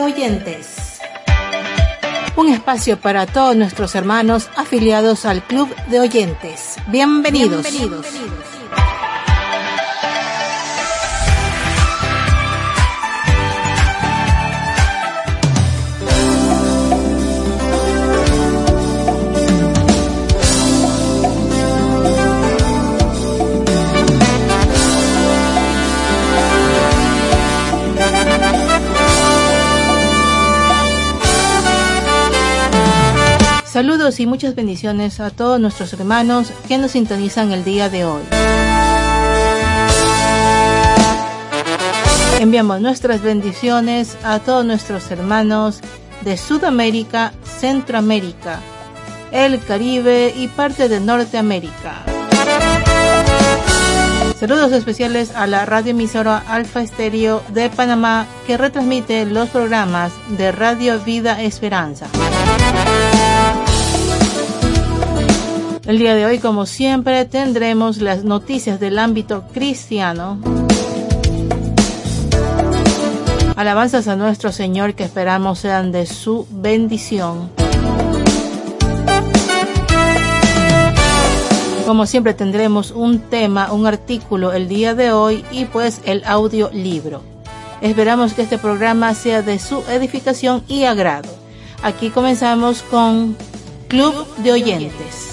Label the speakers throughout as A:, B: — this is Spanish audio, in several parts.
A: Oyentes. Un espacio para todos nuestros hermanos afiliados al Club de Oyentes. Bienvenidos. Bienvenidos. Y muchas bendiciones a todos nuestros hermanos que nos sintonizan el día de hoy. Enviamos nuestras bendiciones a todos nuestros hermanos de Sudamérica, Centroamérica, el Caribe y parte de Norteamérica. Saludos especiales a la radioemisora Alfa Estéreo de Panamá que retransmite los programas de Radio Vida Esperanza. El día de hoy, como siempre, tendremos las noticias del ámbito cristiano. Alabanzas a nuestro Señor que esperamos sean de su bendición. Como siempre tendremos un tema, un artículo el día de hoy y pues el audio libro. Esperamos que este programa sea de su edificación y agrado. Aquí comenzamos con Club de Oyentes.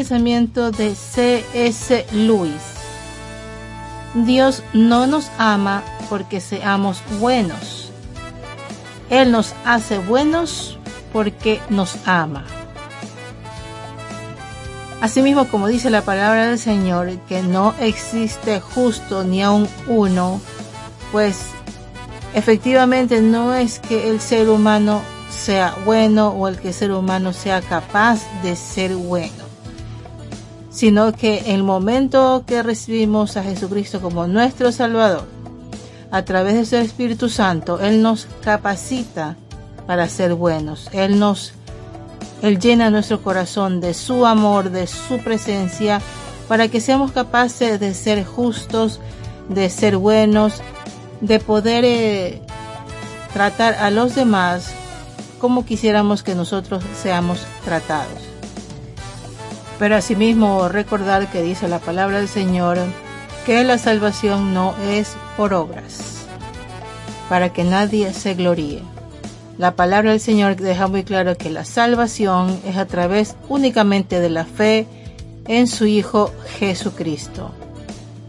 B: Pensamiento de C.S. Lewis. Dios no nos ama porque seamos buenos. Él nos hace buenos porque nos ama. Asimismo, como dice la palabra del Señor, que no existe justo ni aun uno, pues efectivamente no es que el ser humano sea bueno o el que el ser humano sea capaz de ser bueno, sino que el momento que recibimos a Jesucristo como nuestro Salvador, a través de su Espíritu Santo, Él nos capacita para ser buenos. Él nos, Él llena nuestro corazón de su amor, de su presencia, para que seamos capaces de ser justos, de ser buenos, de poder eh, tratar a los demás como quisiéramos que nosotros seamos tratados. Pero asimismo recordar que dice la palabra del Señor que la salvación no es por obras, para que nadie se gloríe. La palabra del Señor deja muy claro que la salvación es a través únicamente de la fe en su Hijo Jesucristo.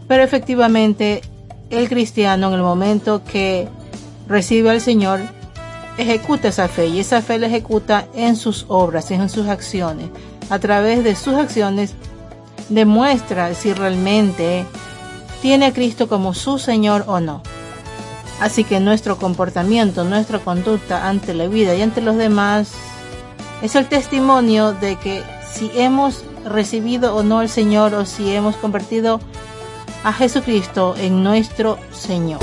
B: Pero efectivamente el cristiano en el momento que recibe al Señor ejecuta esa fe y esa fe la ejecuta en sus obras, en sus acciones. A través de sus acciones demuestra si realmente tiene a Cristo como su Señor o no. Así que nuestro comportamiento, nuestra conducta ante la vida y ante los demás es el testimonio de que si hemos recibido o no al Señor o si hemos convertido a Jesucristo en nuestro Señor.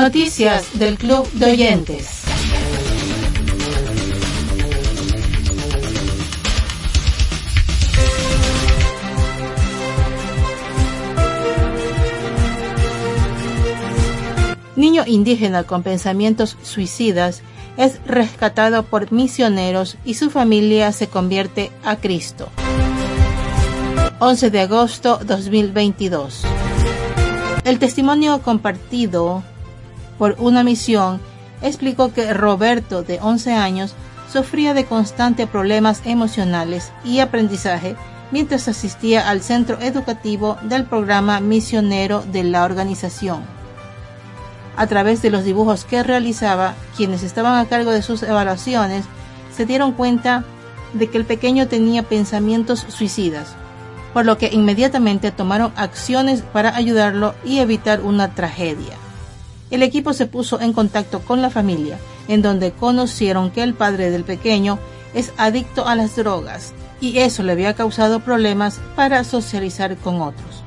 B: Noticias del Club de Oyentes. Niño indígena con pensamientos suicidas es rescatado por misioneros y su familia se convierte a Cristo. 11 de agosto 2022. El testimonio compartido por una misión, explicó que Roberto, de 11 años, sufría de constantes problemas emocionales y aprendizaje mientras asistía al centro educativo del programa misionero de la organización. A través de los dibujos que realizaba, quienes estaban a cargo de sus evaluaciones se dieron cuenta de que el pequeño tenía pensamientos suicidas, por lo que inmediatamente tomaron acciones para ayudarlo y evitar una tragedia. El equipo se puso en contacto con la familia, en donde conocieron que el padre del pequeño es adicto a las drogas y eso le había causado problemas para socializar con otros.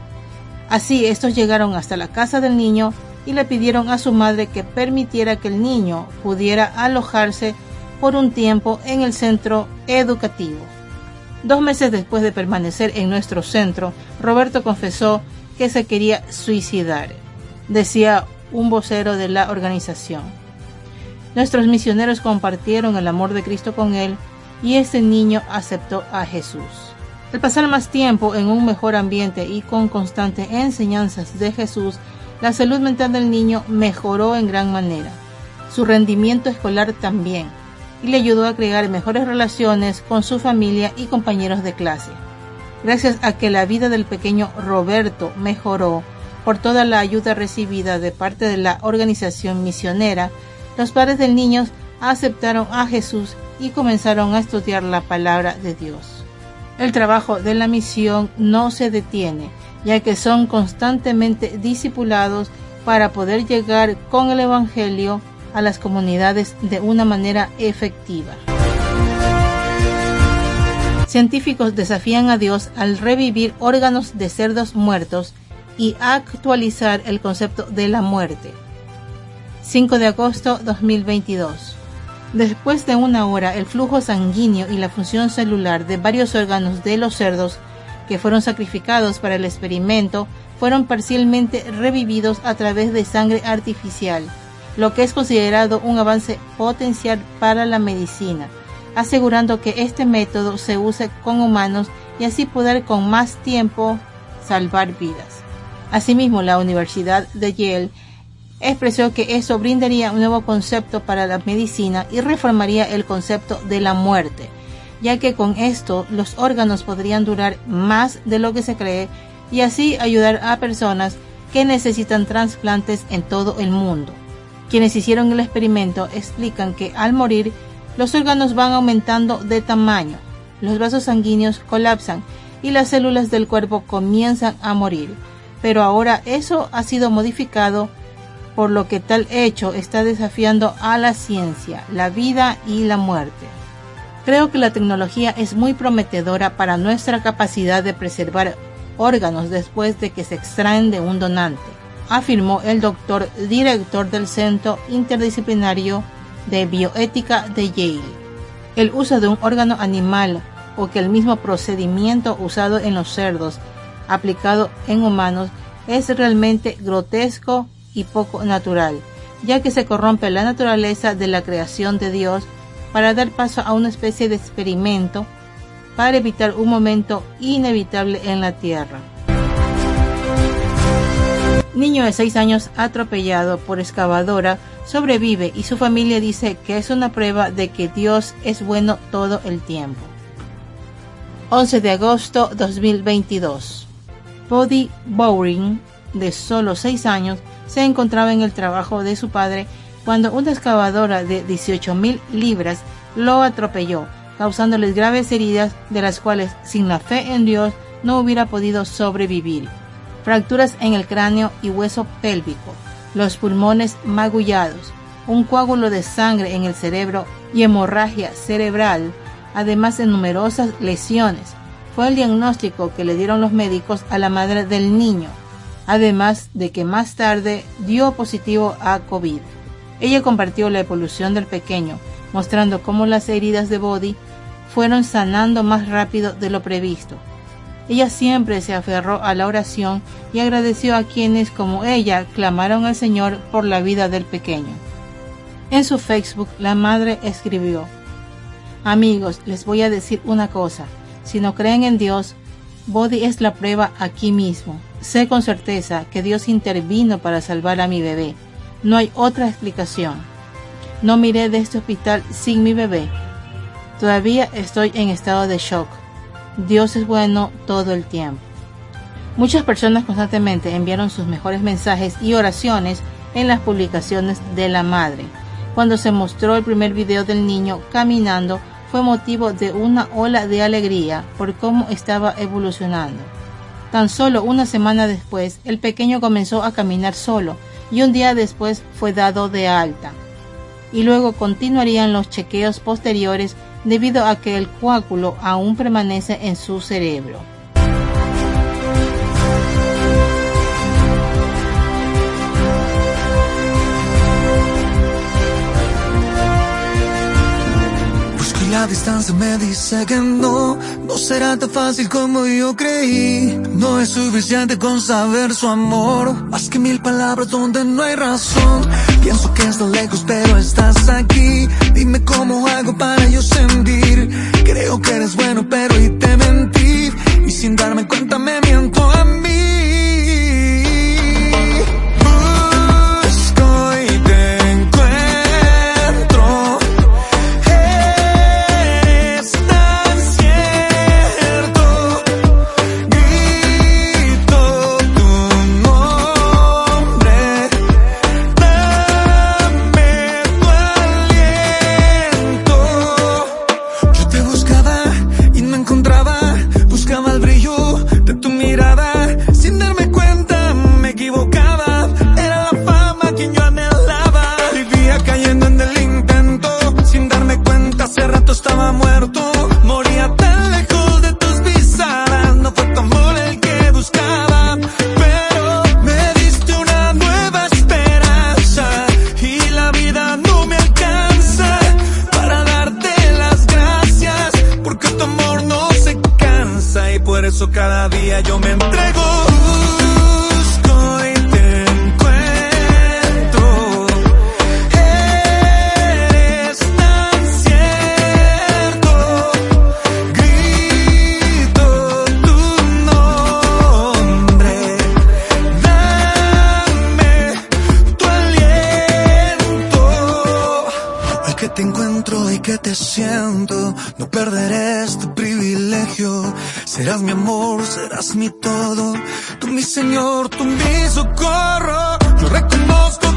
B: Así, estos llegaron hasta la casa del niño y le pidieron a su madre que permitiera que el niño pudiera alojarse por un tiempo en el centro educativo. Dos meses después de permanecer en nuestro centro, Roberto confesó que se quería suicidar. Decía un vocero de la organización. Nuestros misioneros compartieron el amor de Cristo con él y este niño aceptó a Jesús. Al pasar más tiempo en un mejor ambiente y con constantes enseñanzas de Jesús, la salud mental del niño mejoró en gran manera. Su rendimiento escolar también, y le ayudó a crear mejores relaciones con su familia y compañeros de clase. Gracias a que la vida del pequeño Roberto mejoró, por toda la ayuda recibida de parte de la organización misionera, los padres del niño aceptaron a Jesús y comenzaron a estudiar la palabra de Dios. El trabajo de la misión no se detiene, ya que son constantemente discipulados para poder llegar con el Evangelio a las comunidades de una manera efectiva. Científicos desafían a Dios al revivir órganos de cerdos muertos y actualizar el concepto de la muerte. 5 de agosto 2022. Después de una hora, el flujo sanguíneo y la función celular de varios órganos de los cerdos que fueron sacrificados para el experimento fueron parcialmente revividos a través de sangre artificial, lo que es considerado un avance potencial para la medicina, asegurando que este método se use con humanos y así poder con más tiempo salvar vidas. Asimismo, la Universidad de Yale expresó que eso brindaría un nuevo concepto para la medicina y reformaría el concepto de la muerte, ya que con esto los órganos podrían durar más de lo que se cree y así ayudar a personas que necesitan trasplantes en todo el mundo. Quienes hicieron el experimento explican que al morir los órganos van aumentando de tamaño, los vasos sanguíneos colapsan y las células del cuerpo comienzan a morir. Pero ahora eso ha sido modificado por lo que tal hecho está desafiando a la ciencia, la vida y la muerte. Creo que la tecnología es muy prometedora para nuestra capacidad de preservar órganos después de que se extraen de un donante, afirmó el doctor director del Centro Interdisciplinario de Bioética de Yale. El uso de un órgano animal o que el mismo procedimiento usado en los cerdos aplicado en humanos es realmente grotesco y poco natural, ya que se corrompe la naturaleza de la creación de Dios para dar paso a una especie de experimento para evitar un momento inevitable en la Tierra. Niño de 6 años atropellado por excavadora sobrevive y su familia dice que es una prueba de que Dios es bueno todo el tiempo. 11 de agosto 2022. Body Bowring, de solo 6 años, se encontraba en el trabajo de su padre cuando una excavadora de 18.000 libras lo atropelló causándoles graves heridas de las cuales sin la fe en Dios no hubiera podido sobrevivir. Fracturas en el cráneo y hueso pélvico, los pulmones magullados, un coágulo de sangre en el cerebro y hemorragia cerebral, además de numerosas lesiones. Fue el diagnóstico que le dieron los médicos a la madre del niño, además de que más tarde dio positivo a COVID. Ella compartió la evolución del pequeño, mostrando cómo las heridas de Body fueron sanando más rápido de lo previsto. Ella siempre se aferró a la oración y agradeció a quienes como ella clamaron al Señor por la vida del pequeño. En su Facebook la madre escribió, Amigos, les voy a decir una cosa, si no creen en Dios, Body es la prueba aquí mismo. Sé con certeza que Dios intervino para salvar a mi bebé. No hay otra explicación. No miré de este hospital sin mi bebé Todavía estoy en estado de shock. Dios es bueno todo el tiempo. Muchas personas constantemente enviaron sus mejores mensajes y oraciones en las publicaciones de la madre. Cuando se mostró el primer video del niño caminando, fue motivo de una ola de alegría por cómo estaba evolucionando. Tan solo una semana después, el pequeño comenzó a caminar solo y un día después fue dado de alta. Y luego continuarían los chequeos posteriores debido a que el coágulo aún permanece en su cerebro.
C: La distancia me dice que no, no será tan fácil como yo creí. No es suficiente con saber su amor, más que mil palabras donde no hay razón. Pienso que estás lejos, pero estás aquí. Dime cómo hago para yo sentir. Creo que eres bueno, pero y te mentí. Y sin darme cuenta me miento a mí. Perderé este privilegio. Serás mi amor, serás mi todo, tú mi Señor, tú mi socorro. Yo reconozco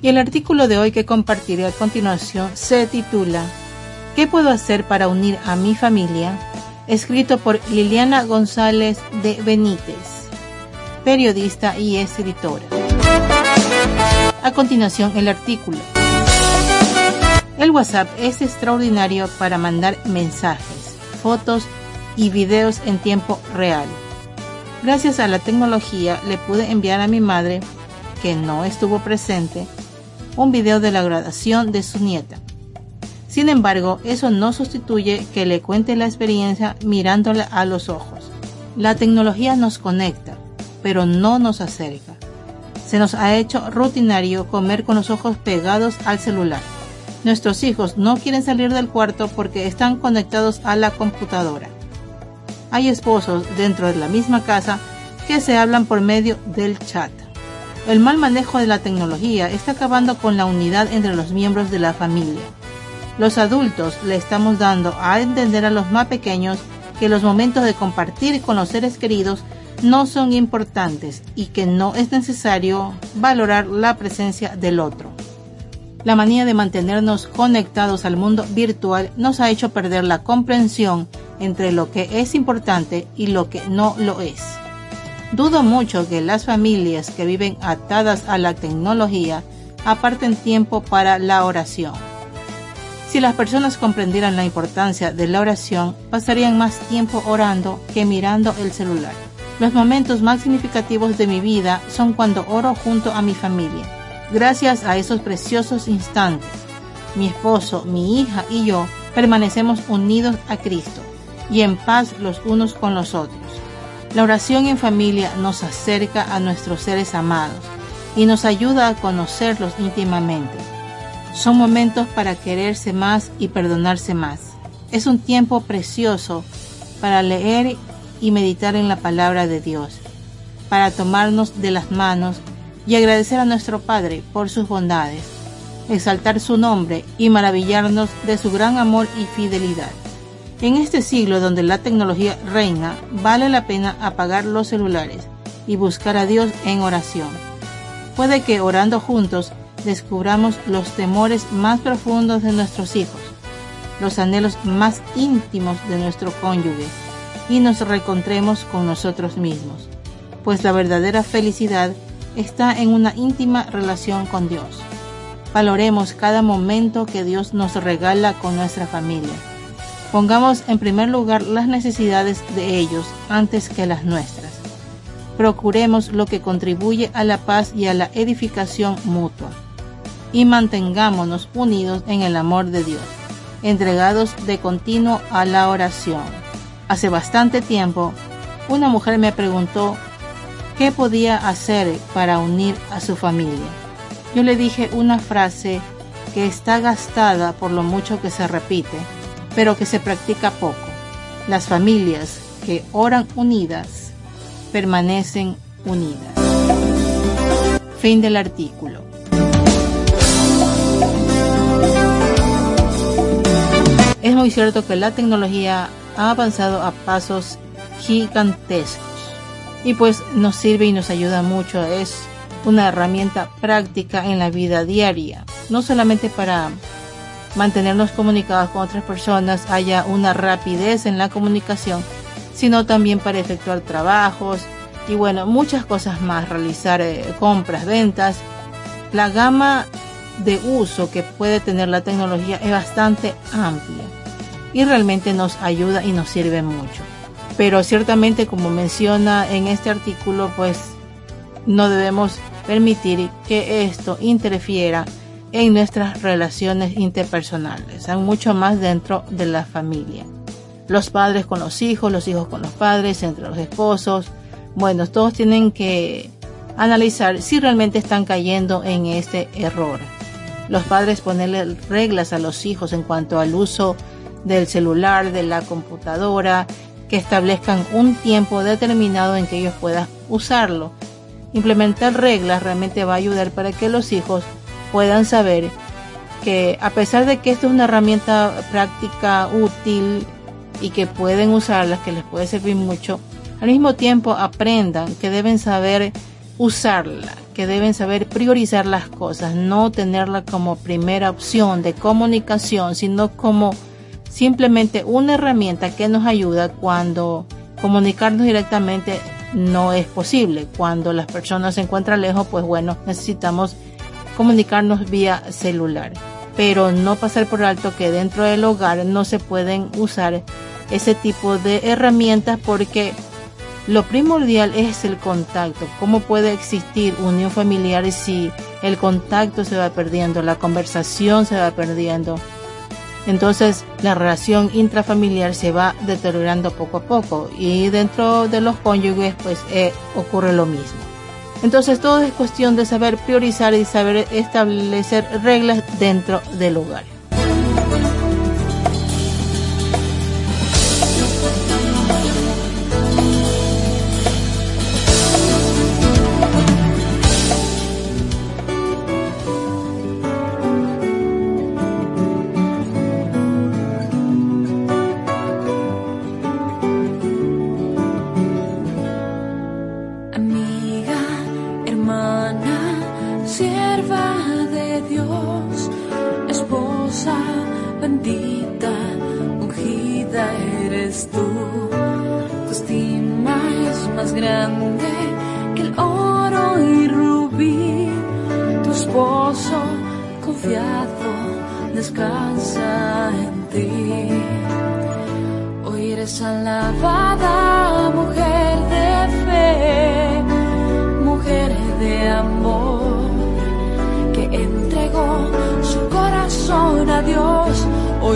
B: Y el artículo de hoy que compartiré a continuación se titula ¿Qué puedo hacer para unir a mi familia? escrito por Liliana González de Benítez, periodista y escritora. A continuación el artículo. El WhatsApp es extraordinario para mandar mensajes, fotos y videos en tiempo real. Gracias a la tecnología le pude enviar a mi madre, que no estuvo presente, un video de la graduación de su nieta. Sin embargo, eso no sustituye que le cuente la experiencia mirándola a los ojos. La tecnología nos conecta, pero no nos acerca. Se nos ha hecho rutinario comer con los ojos pegados al celular. Nuestros hijos no quieren salir del cuarto porque están conectados a la computadora. Hay esposos dentro de la misma casa que se hablan por medio del chat. El mal manejo de la tecnología está acabando con la unidad entre los miembros de la familia. Los adultos le estamos dando a entender a los más pequeños que los momentos de compartir con los seres queridos no son importantes y que no es necesario valorar la presencia del otro. La manía de mantenernos conectados al mundo virtual nos ha hecho perder la comprensión entre lo que es importante y lo que no lo es. Dudo mucho que las familias que viven atadas a la tecnología aparten tiempo para la oración. Si las personas comprendieran la importancia de la oración, pasarían más tiempo orando que mirando el celular. Los momentos más significativos de mi vida son cuando oro junto a mi familia. Gracias a esos preciosos instantes, mi esposo, mi hija y yo permanecemos unidos a Cristo y en paz los unos con los otros. La oración en familia nos acerca a nuestros seres amados y nos ayuda a conocerlos íntimamente. Son momentos para quererse más y perdonarse más. Es un tiempo precioso para leer y meditar en la palabra de Dios, para tomarnos de las manos y agradecer a nuestro Padre por sus bondades, exaltar su nombre y maravillarnos de su gran amor y fidelidad. En este siglo donde la tecnología reina, vale la pena apagar los celulares y buscar a Dios en oración. Puede que orando juntos descubramos los temores más profundos de nuestros hijos, los anhelos más íntimos de nuestro cónyuge y nos reencontremos con nosotros mismos, pues la verdadera felicidad está en una íntima relación con Dios. Valoremos cada momento que Dios nos regala con nuestra familia. Pongamos en primer lugar las necesidades de ellos antes que las nuestras. Procuremos lo que contribuye a la paz y a la edificación mutua. Y mantengámonos unidos en el amor de Dios, entregados de continuo a la oración. Hace bastante tiempo, una mujer me preguntó qué podía hacer para unir a su familia. Yo le dije una frase que está gastada por lo mucho que se repite, pero que se practica poco. Las familias que oran unidas permanecen unidas. Fin del artículo. Es muy cierto que la tecnología ha avanzado a pasos gigantescos y pues nos sirve y nos ayuda mucho. Es una herramienta práctica en la vida diaria, no solamente para mantenernos comunicados con otras personas, haya una rapidez en la comunicación, sino también para efectuar trabajos y bueno, muchas cosas más, realizar eh, compras, ventas. La gama de uso que puede tener la tecnología es bastante amplia y realmente nos ayuda y nos sirve mucho. Pero ciertamente, como menciona en este artículo, pues no debemos permitir que esto interfiera en nuestras relaciones interpersonales, hay mucho más dentro de la familia. Los padres con los hijos, los hijos con los padres, entre los esposos. Bueno, todos tienen que analizar si realmente están cayendo en este error. Los padres ponerle reglas a los hijos en cuanto al uso del celular, de la computadora, que establezcan un tiempo determinado en que ellos puedan usarlo. Implementar reglas realmente va a ayudar para que los hijos puedan saber que a pesar de que esto es una herramienta práctica útil y que pueden usarla, que les puede servir mucho, al mismo tiempo aprendan que deben saber usarla, que deben saber priorizar las cosas, no tenerla como primera opción de comunicación, sino como simplemente una herramienta que nos ayuda cuando comunicarnos directamente no es posible. Cuando las personas se encuentran lejos, pues bueno, necesitamos comunicarnos vía celular. Pero no pasar por alto que dentro del hogar no se pueden usar ese tipo de herramientas porque lo primordial es el contacto. ¿Cómo puede existir unión familiar si el contacto se va perdiendo, la conversación se va perdiendo? Entonces la relación intrafamiliar se va deteriorando poco a poco y dentro de los cónyuges pues eh, ocurre lo mismo. Entonces todo es cuestión de saber priorizar y saber establecer reglas dentro del hogar.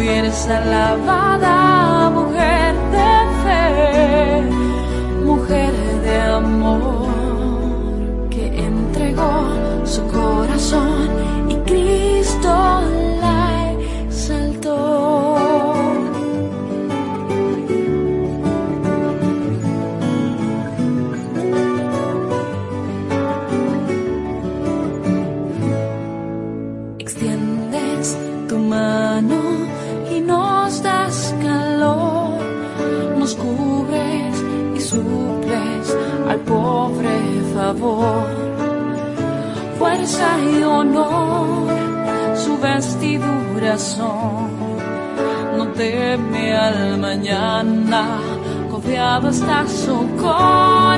B: eres alabada.
D: De oro Dios la coronó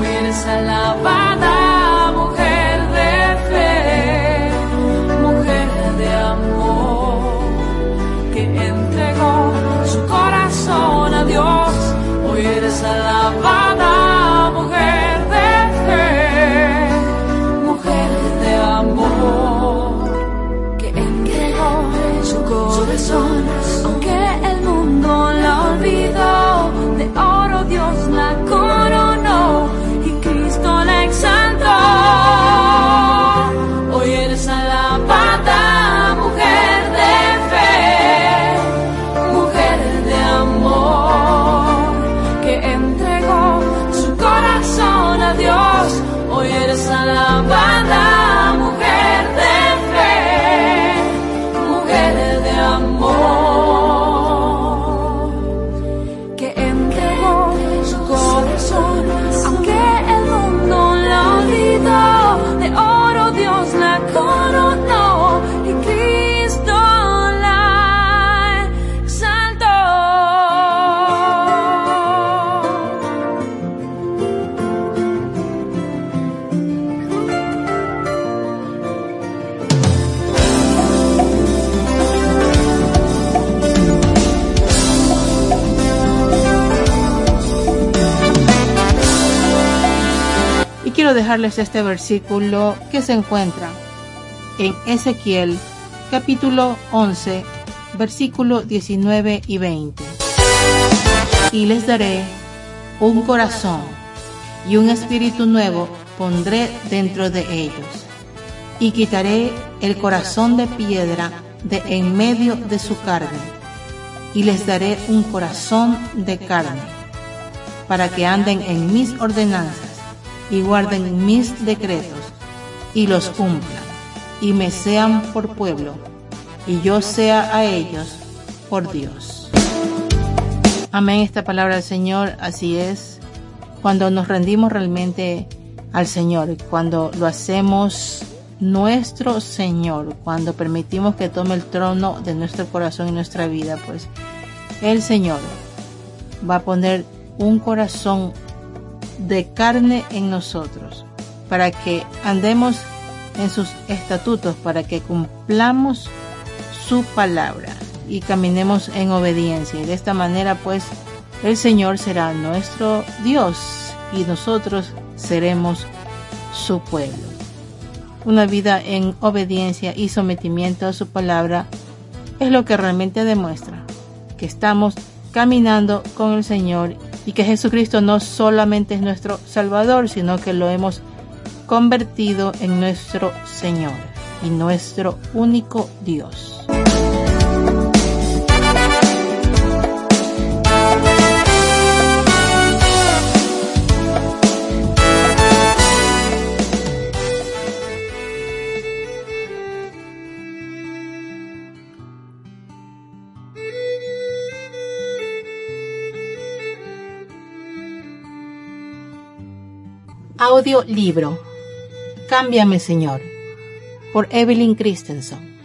D: y Cristo la exaltó.
B: Quiero dejarles este versículo que se encuentra en Ezequiel capítulo 11, versículo 19 y 20. Y les daré un corazón y un espíritu nuevo pondré dentro de ellos. Y quitaré el corazón de piedra de en medio de su carne. Y les daré un corazón de carne, para que anden en mis ordenanzas y guarden mis decretos y los cumplan, y me sean por pueblo, y yo sea a ellos por Dios. Amén, esta palabra del Señor, así es. Cuando nos rendimos realmente al Señor, cuando lo hacemos nuestro Señor, cuando permitimos que tome el trono de nuestro corazón y nuestra vida, pues el Señor va a poner un corazón de carne en nosotros, para que andemos en sus estatutos, para que cumplamos su palabra y caminemos en obediencia. Y de esta manera, pues, el Señor será nuestro Dios y nosotros seremos su pueblo. Una vida en obediencia y sometimiento a su palabra es lo que realmente demuestra que estamos caminando con el Señor y que Jesucristo no solamente es nuestro Salvador, sino que lo hemos convertido en nuestro Señor y nuestro único Dios. Audio libro Cámbiame Señor por Evelyn Christensen.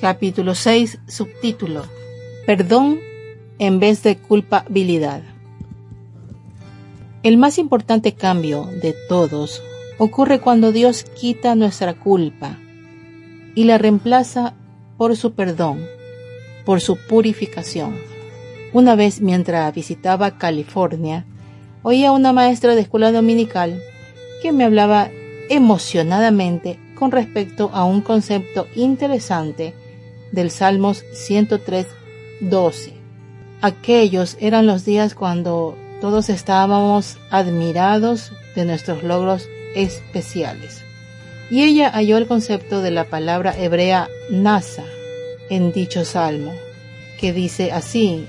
B: Capítulo 6, subtítulo Perdón en vez de culpabilidad. El más importante cambio de todos ocurre cuando Dios quita nuestra culpa y la reemplaza por su perdón, por su purificación. Una vez mientras visitaba California, oía a una maestra de escuela dominical que me hablaba emocionadamente con respecto a un concepto interesante del Salmos 103, 12. Aquellos eran los días cuando todos estábamos admirados de nuestros logros especiales. Y ella halló el concepto de la palabra hebrea nasa en dicho salmo, que dice así,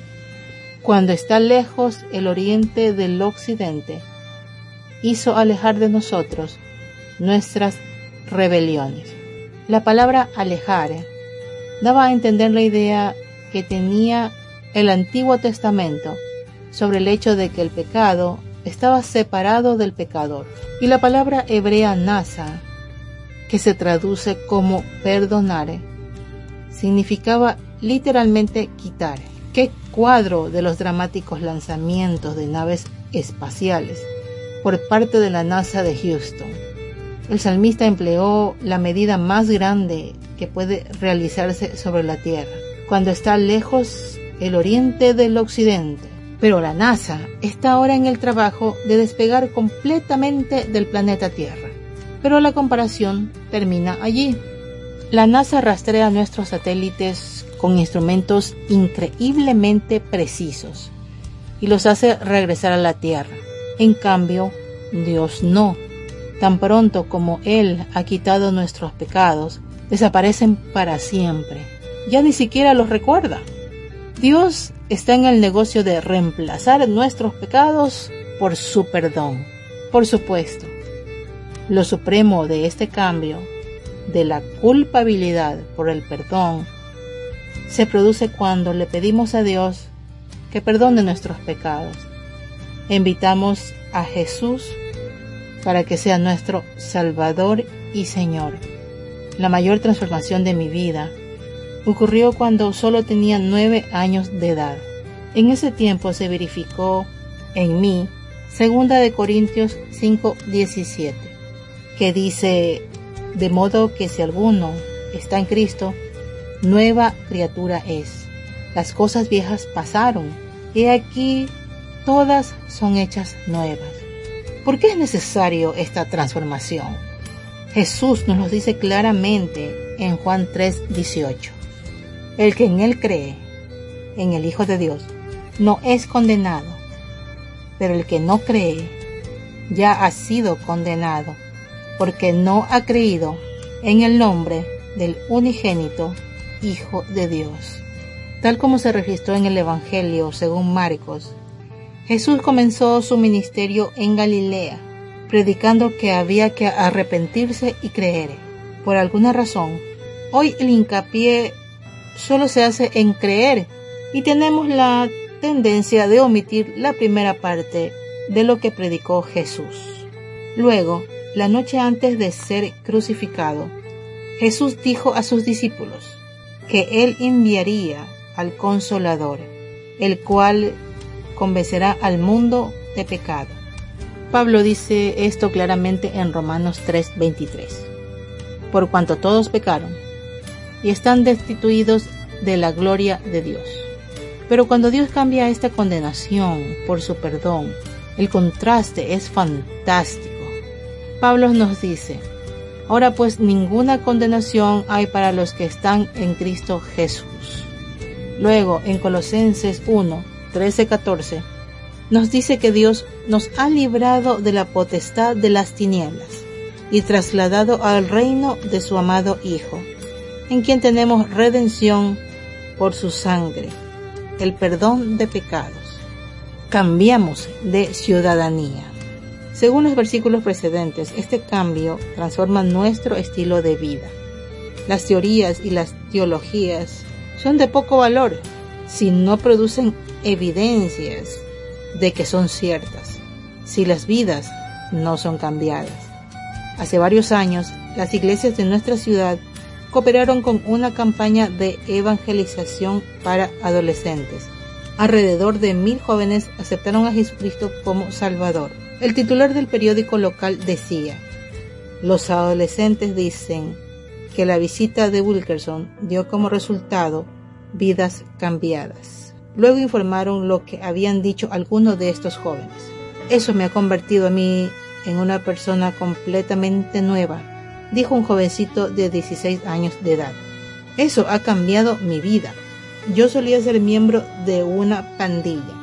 B: cuando está lejos el oriente del occidente, hizo alejar de nosotros nuestras rebeliones. La palabra alejar daba a entender la idea que tenía el Antiguo Testamento sobre el hecho de que el pecado estaba separado del pecador. Y la palabra hebrea nasa, que se traduce como perdonare, significaba literalmente quitar. Cuadro de los dramáticos lanzamientos de naves espaciales por parte de la NASA de Houston. El salmista empleó la medida más grande que puede realizarse sobre la Tierra, cuando está lejos el oriente del occidente. Pero la NASA está ahora en el trabajo de despegar completamente del planeta Tierra. Pero la comparación termina allí. La NASA rastrea nuestros satélites con instrumentos increíblemente precisos y los hace regresar a la tierra. En cambio, Dios no. Tan pronto como Él ha quitado nuestros pecados, desaparecen para siempre. Ya ni siquiera los recuerda. Dios está en el negocio de reemplazar nuestros pecados por su perdón. Por supuesto, lo supremo de este cambio, de la culpabilidad por el perdón, se produce cuando le pedimos a Dios que perdone nuestros pecados. Invitamos a Jesús para que sea nuestro Salvador y Señor. La mayor transformación de mi vida ocurrió cuando solo tenía nueve años de edad. En ese tiempo se verificó en mí Segunda de Corintios 5:17, que dice, de modo que si alguno está en Cristo, nueva criatura es. Las cosas viejas pasaron, y aquí todas son hechas nuevas. ¿Por qué es necesario esta transformación? Jesús nos lo dice claramente en Juan 3, 18. El que en Él cree, en el Hijo de Dios, no es condenado, pero el que no cree ya ha sido condenado, porque no ha creído en el nombre del unigénito Hijo de Dios. Tal como se registró en el Evangelio según Marcos, Jesús comenzó su ministerio en Galilea, predicando que había que arrepentirse y creer. Por alguna razón, hoy el hincapié solo se hace en creer y tenemos la tendencia de omitir la primera parte de lo que predicó Jesús. Luego, la noche antes de ser crucificado, Jesús dijo a sus discípulos que Él enviaría al consolador, el cual convencerá al mundo de pecado. Pablo dice esto claramente en Romanos 3:23. Por cuanto todos pecaron y están destituidos de la gloria de Dios. Pero cuando Dios cambia esta condenación por su perdón, el contraste es fantástico. Pablo nos dice, ahora pues ninguna condenación hay para los que están en Cristo Jesús. Luego, en Colosenses 1, 13-14, nos dice que Dios nos ha librado de la potestad de las tinieblas y trasladado al reino de su amado Hijo, en quien tenemos redención por su sangre, el perdón de pecados. Cambiamos de ciudadanía. Según los versículos precedentes, este cambio transforma nuestro estilo de vida. Las teorías y las teologías son de poco valor si no producen evidencias de que son ciertas, si las vidas no son cambiadas. Hace varios años, las iglesias de nuestra ciudad cooperaron con una campaña de evangelización para adolescentes. Alrededor de mil jóvenes aceptaron a Jesucristo como Salvador. El titular del periódico local decía, los adolescentes dicen que la visita de Wilkerson dio como resultado vidas cambiadas. Luego informaron lo que habían dicho algunos de estos jóvenes. Eso me ha convertido a mí en una persona completamente nueva, dijo un jovencito de 16 años de edad. Eso ha cambiado mi vida. Yo solía ser miembro de una pandilla.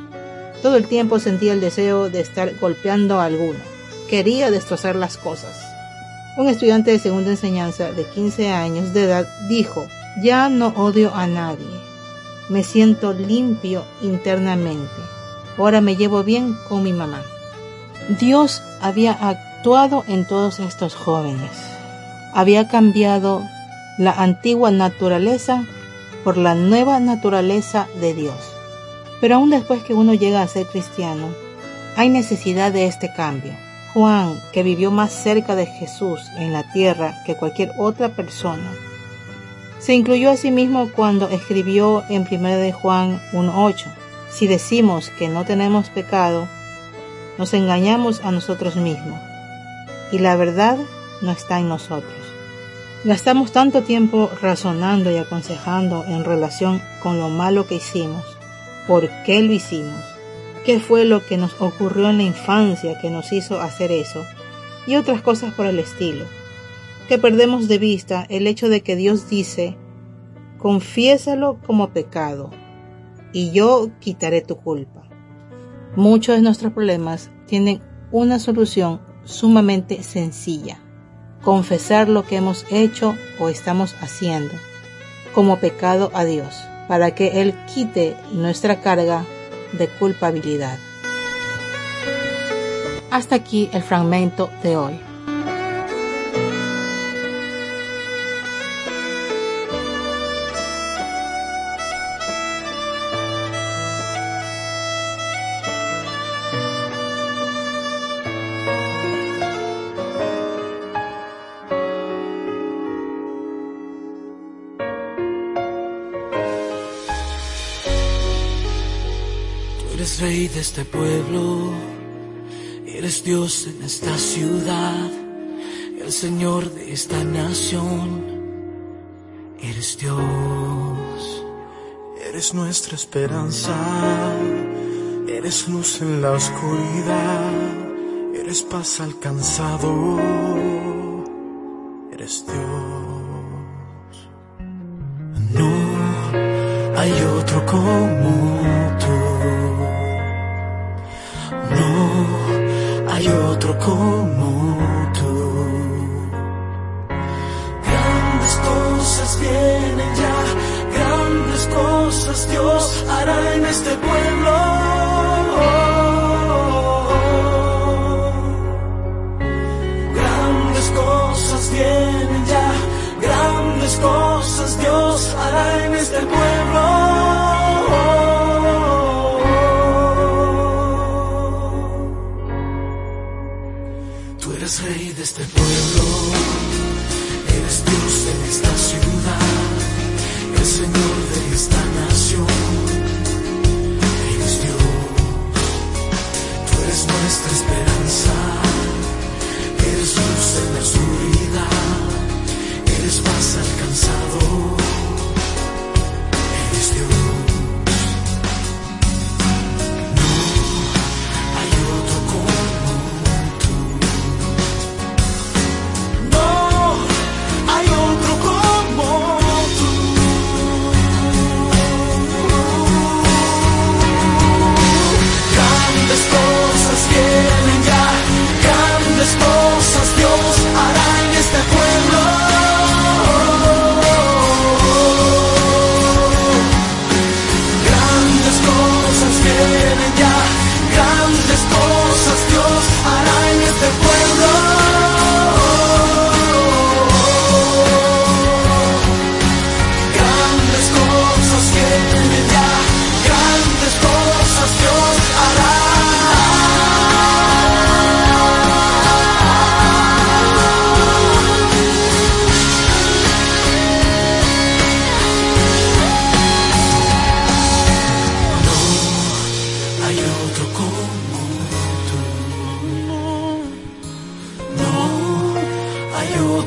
B: Todo el tiempo sentía el deseo de estar golpeando a alguno. Quería destrozar las cosas. Un estudiante de segunda enseñanza de 15 años de edad dijo, ya no odio a nadie me siento limpio internamente. Ahora me llevo bien con mi mamá. Dios había actuado en todos estos jóvenes. Había cambiado la antigua naturaleza por la nueva naturaleza de Dios. Pero aún después que uno llega a ser cristiano, hay necesidad de este cambio. Juan, que vivió más cerca de Jesús en la tierra que cualquier otra persona, se incluyó a sí mismo cuando escribió en 1 de Juan 1.8, si decimos que no tenemos pecado, nos engañamos a nosotros mismos y la verdad no está en nosotros. Gastamos tanto tiempo razonando y aconsejando en relación con lo malo que hicimos, por qué lo hicimos, qué fue lo que nos ocurrió en la infancia que nos hizo hacer eso, y otras cosas por el estilo que perdemos de vista el hecho de que Dios dice, confiésalo como pecado y yo quitaré tu culpa. Muchos de nuestros problemas tienen una solución sumamente sencilla. Confesar lo que hemos hecho o estamos haciendo como pecado a Dios para que Él quite nuestra carga de culpabilidad. Hasta aquí el fragmento de hoy.
C: Dios en esta ciudad, el Señor de esta nación, eres Dios,
E: eres nuestra esperanza, eres luz en la oscuridad
F: eres paz alcanzado, eres Dios. No hay otro como como tú. Grandes cosas vienen ya, grandes cosas Dios hará en este pueblo. De este pueblo,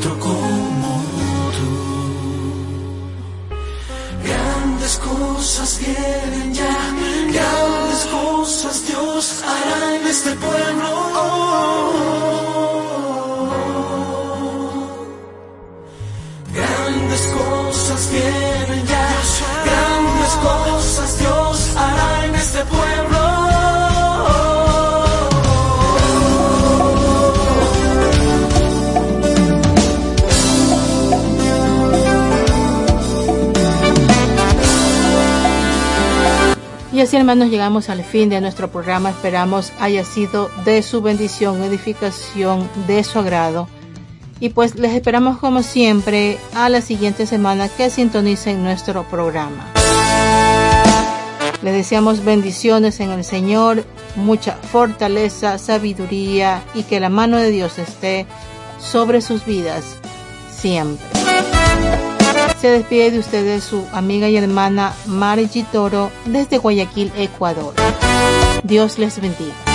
F: otro como
B: Y así hermanos llegamos al fin de nuestro programa. Esperamos haya sido de su bendición, edificación, de su agrado. Y pues les esperamos como siempre a la siguiente semana que sintonicen nuestro programa. Les deseamos bendiciones en el Señor, mucha fortaleza, sabiduría y que la mano de Dios esté sobre sus vidas siempre. Se despide de ustedes su amiga y hermana Margie Toro desde Guayaquil, Ecuador. Dios les bendiga.